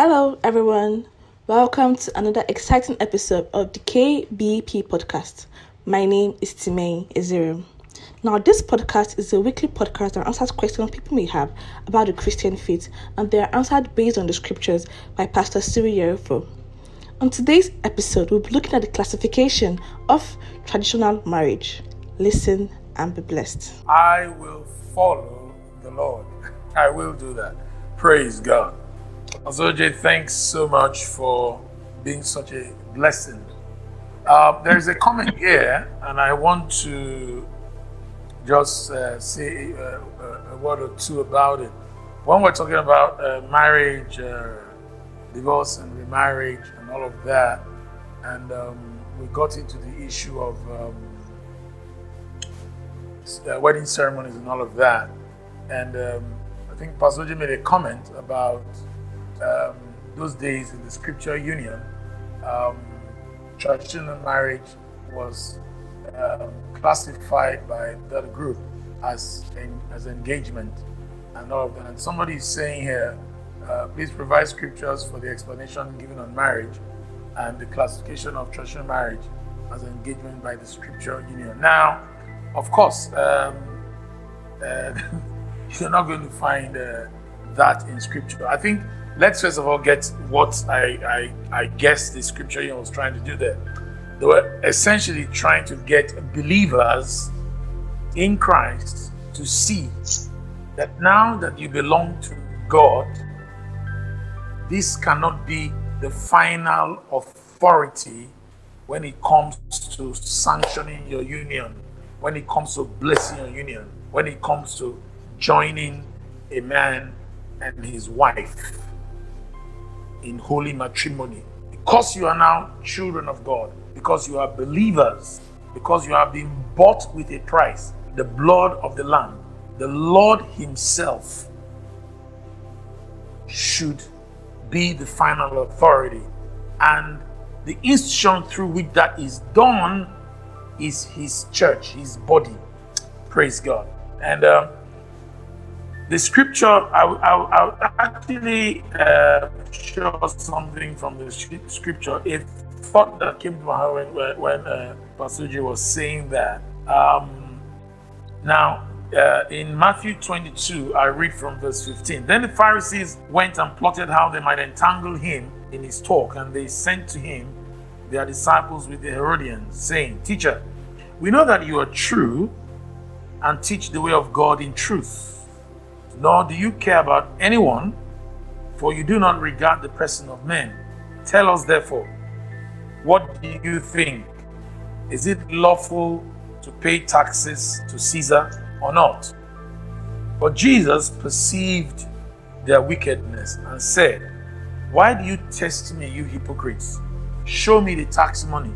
Hello, everyone. Welcome to another exciting episode of the KBP podcast. My name is Timei Ezerim. Now, this podcast is a weekly podcast that answers questions people may have about the Christian faith, and they are answered based on the scriptures by Pastor Siri Yerofo. On today's episode, we'll be looking at the classification of traditional marriage. Listen and be blessed. I will follow the Lord. I will do that. Praise God. Azoje, thanks so much for being such a blessing. Uh, there's a comment here, and I want to just uh, say uh, a word or two about it. When we're talking about uh, marriage, uh, divorce, and remarriage, and all of that, and um, we got into the issue of um, wedding ceremonies and all of that, and um, I think Pastor Oji made a comment about um, those days in the scripture union, um, traditional marriage was um, classified by that group as as engagement and all of that. And somebody is saying here, uh, please provide scriptures for the explanation given on marriage and the classification of traditional marriage as engagement by the scripture union. Now, of course, um, uh, you're not going to find uh, that in scripture. I think let's first of all get what I, I, I guess the scripture you know, was trying to do there. They were essentially trying to get believers in Christ to see that now that you belong to God, this cannot be the final authority when it comes to sanctioning your union, when it comes to blessing your union, when it comes to joining a man and his wife in holy matrimony. Because you are now children of God, because you are believers, because you have been bought with a price, the blood of the Lamb, the Lord Himself should be the final authority. And the institution through which that is done is His church, His body. Praise God. And um, the scripture, I, I, I actually uh, show something from the scripture. A thought that came to my heart when, when uh, Pastor J was saying that. Um, now, uh, in Matthew 22, I read from verse 15. Then the Pharisees went and plotted how they might entangle him in his talk, and they sent to him their disciples with the Herodians, saying, Teacher, we know that you are true and teach the way of God in truth nor do you care about anyone, for you do not regard the person of men. Tell us, therefore, what do you think? Is it lawful to pay taxes to Caesar or not? But Jesus perceived their wickedness and said, Why do you test me, you hypocrites? Show me the tax money.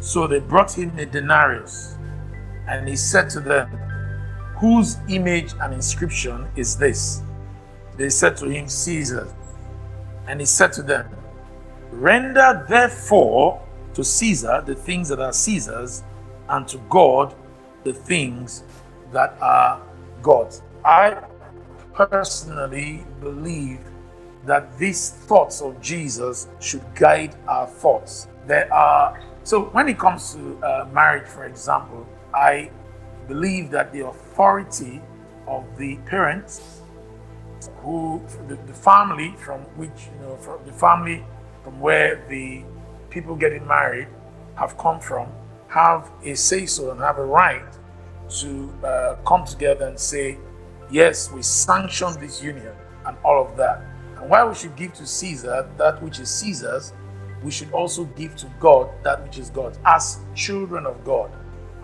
So they brought him a denarius, and he said to them, Whose image and inscription is this? They said to him, Caesar. And he said to them, Render therefore to Caesar the things that are Caesar's, and to God the things that are God's. I personally believe that these thoughts of Jesus should guide our thoughts. There are so when it comes to uh, marriage, for example, I believe that the authority of the parents who the, the, family from which you know from the family from where the people getting married have come from have a say so and have a right to uh, come together and say yes we sanction this union and all of that. And while we should give to caesar that which is caesar's we should also give to god that which is god's as children of god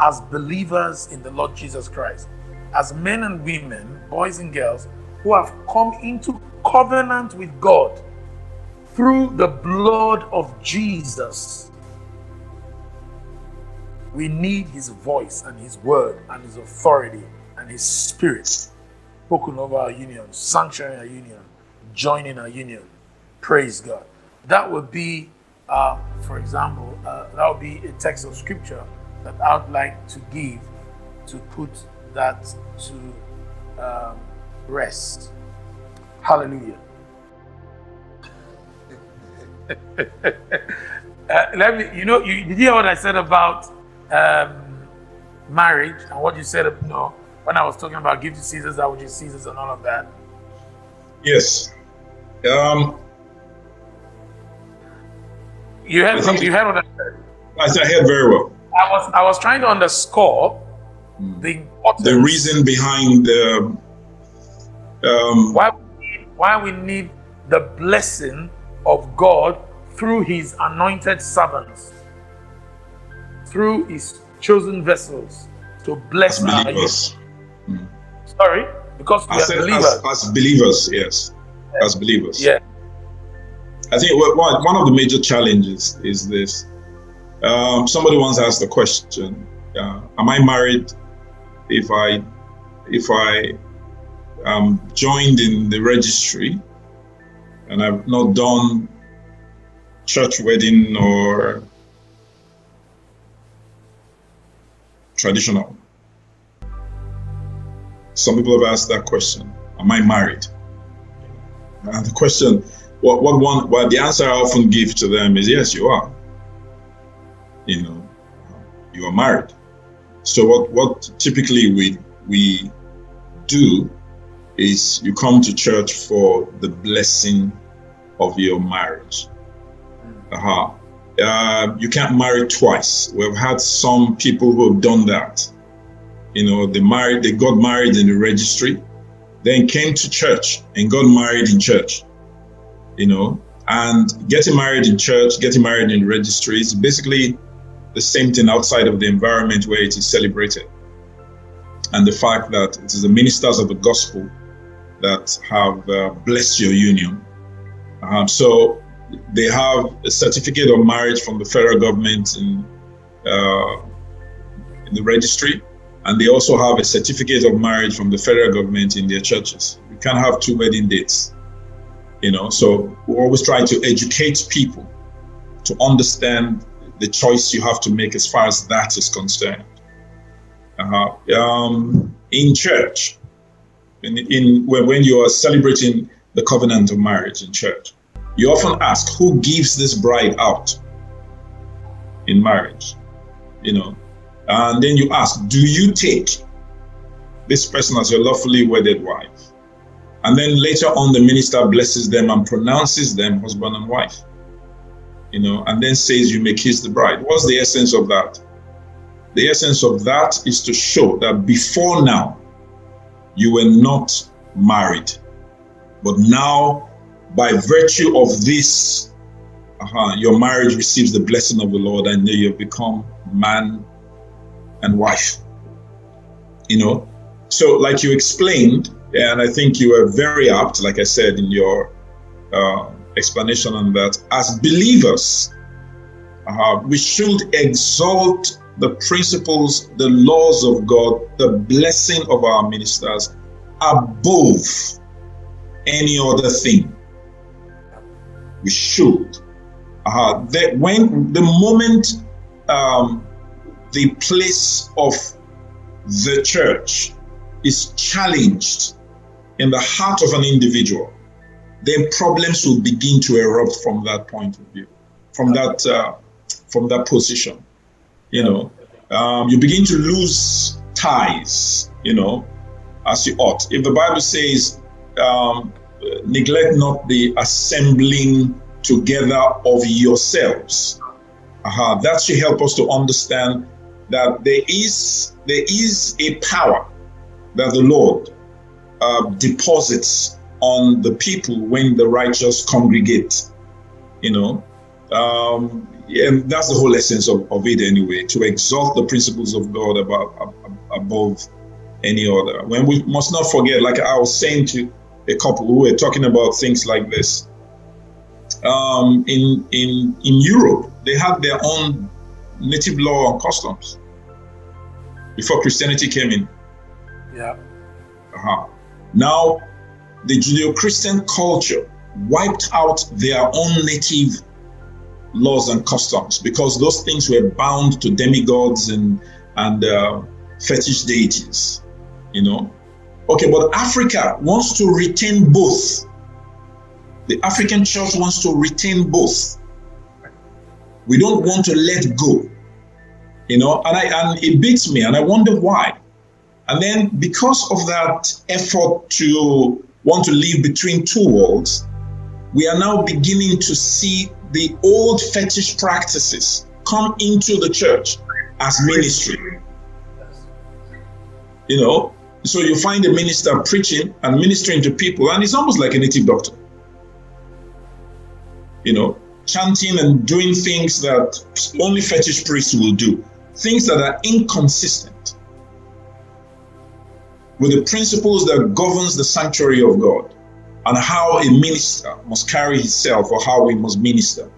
as believers in the Lord Jesus Christ, as men and women, boys and girls, who have come into covenant with God through the blood of Jesus. We need his voice and his word and his authority and his spirit spoken over our union, sanctioning our union, joining our union. Praise God. That would be, uh, for example, uh, that would be a text of scripture that I would like to give to put that to um, rest. Hallelujah. uh, let me, you know, you, did you hear what I said about um, marriage and what you said, you know, when I was talking about give to Caesar's that which is Caesar's and all of that? Yes. Um, you heard, you heard what I said? I, said I heard very well. I was, I was trying to underscore mm. the importance. The reason behind the. Um, why, we need, why we need the blessing of God through his anointed servants, through his chosen vessels to bless as believers. Mm. Sorry, because we I are believers. As, as, believers, yes, as believers. Yeah. I think one, one of the major challenges is this. Um, somebody once asked the question: uh, Am I married if I if I um, joined in the registry and I've not done church wedding or traditional. Some people have asked that question: Am I married? And the question, what what one, well, the answer I often give to them is yes, you are. You know, you are married. So what what typically we we do is you come to church for the blessing of your marriage. Uh-huh. Uh, you can't marry twice. We've had some people who have done that. You know, they married, they got married in the registry, then came to church and got married in church. You know, and getting married in church, getting married in the registry is basically the same thing outside of the environment where it is celebrated. And the fact that it is the ministers of the gospel that have uh, blessed your union. Um, so they have a certificate of marriage from the federal government in, uh, in the registry, and they also have a certificate of marriage from the federal government in their churches. You can't have two wedding dates, you know. So we're always trying to educate people to understand the choice you have to make as far as that is concerned. Uh-huh. Um, in church, in, in when, when you are celebrating the covenant of marriage in church, you often ask, who gives this bride out in marriage? You know, and then you ask, do you take this person as your lawfully wedded wife? And then later on, the minister blesses them and pronounces them husband and wife. You know, and then says, You may kiss the bride. What's the essence of that? The essence of that is to show that before now, you were not married. But now, by virtue of this, uh-huh, your marriage receives the blessing of the Lord and you become man and wife. You know? So, like you explained, and I think you were very apt, like I said in your uh, explanation on that, as believers, uh, we should exalt the principles, the laws of God, the blessing of our ministers above any other thing. We should. Uh, that when the moment um, the place of the church is challenged in the heart of an individual, then problems will begin to erupt from that point of view, from that uh, from that position you know, um, you begin to lose ties, you know, as you ought. If the Bible says, um, neglect not the assembling together of yourselves, uh-huh, that should help us to understand that there is there is a power that the Lord uh, deposits on the people when the righteous congregate. You know, um, yeah, that's the whole essence of, of it anyway, to exalt the principles of God above, above any other. When we must not forget, like I was saying to a couple who were talking about things like this, um, in, in, in Europe, they had their own native law and customs before Christianity came in. Yeah. Uh-huh. Now, the Judeo Christian culture wiped out their own native laws and customs because those things were bound to demigods and and uh, fetish deities you know okay but africa wants to retain both the african church wants to retain both We don't want to let go. You know, and I and it beats me, and I wonder why. And then because of that effort to want to live between two worlds, we are now beginning to see the old fetish practices come into the church as ministry. You know, so you find a minister preaching and ministering to people, and it's almost like a native doctor. You know, chanting and doing things that only fetish priests will do, things that are inconsistent with the principles that governs the sanctuary of God and how a minister must carry himself or how we must minister.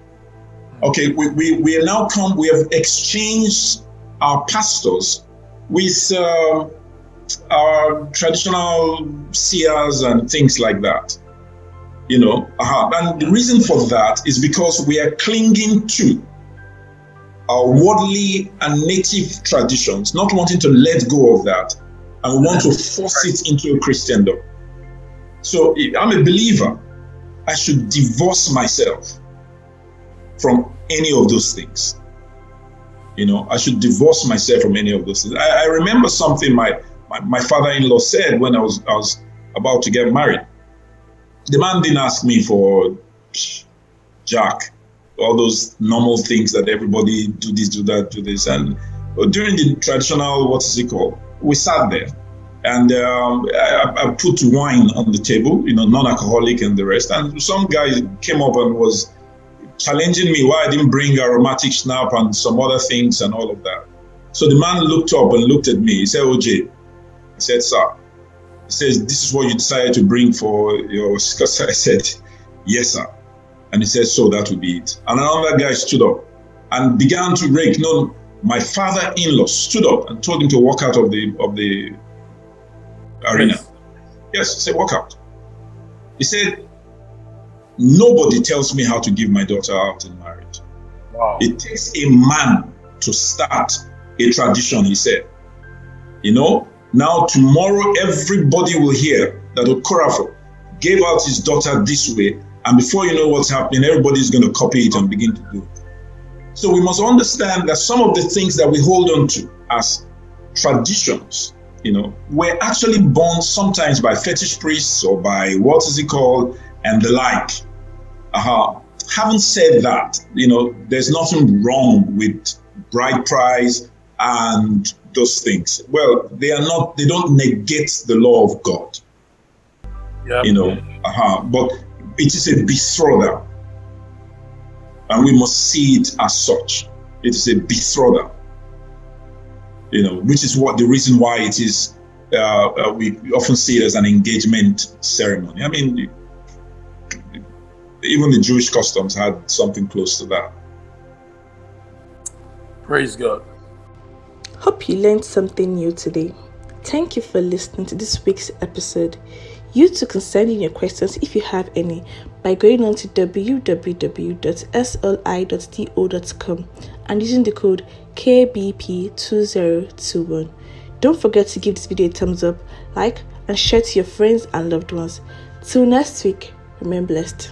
Okay, we, we, we are now come, we have exchanged our pastors with uh, our traditional seers and things like that. You know, uh-huh. and the reason for that is because we are clinging to our worldly and native traditions, not wanting to let go of that, and we want to force it into a Christendom. So I'm a believer. I should divorce myself from any of those things. You know, I should divorce myself from any of those things. I, I remember something my, my, my father-in-law said when I was I was about to get married. The man didn't ask me for Jack, all those normal things that everybody do this, do that, do this. And during the traditional, what is it called? We sat there and um, I, I, put wine on the table, you know, non-alcoholic and the rest. And some guy came up and was challenging me why I didn't bring aromatic schnapps and some other things and all of that. So the man looked up and looked at me. He said, OJ, I said, sir. He says, this is what you decided to bring for your, I said, yes, sir. And he said, so that would be it. And another guy stood up and began to rake. No, my father-in-law stood up and told him to walk out of the of the arena. Yes, said, walk out. He said, nobody tells me how to give my daughter out in marriage. Wow. It takes a man to start a tradition, he said. You know, now tomorrow everybody will hear that Okorafo gave out his daughter this way, and before you know what's happening, everybody's going to copy it and begin to do it. So we must understand that some of the things that we hold on to as traditions you know, were actually born sometimes by fetish priests or by what is it called and the like. Uh-huh. Having said that, you know, there's nothing wrong with bride price and those things. Well, they are not, they don't negate the law of God. Yep. You know, uh-huh. but it is a betrothal. And we must see it as such. It is a betrothal you know, which is what the reason why it is. Uh, uh, we often see it as an engagement ceremony. I mean, even the Jewish customs had something close to that. Praise God. Hope you learned something new today. Thank you for listening to this week's episode. You too can send in your questions if you have any by going on to www.sli.do.com and using the code KBP2021. Don't forget to give this video a thumbs up, like, and share to your friends and loved ones. Till next week, remain blessed.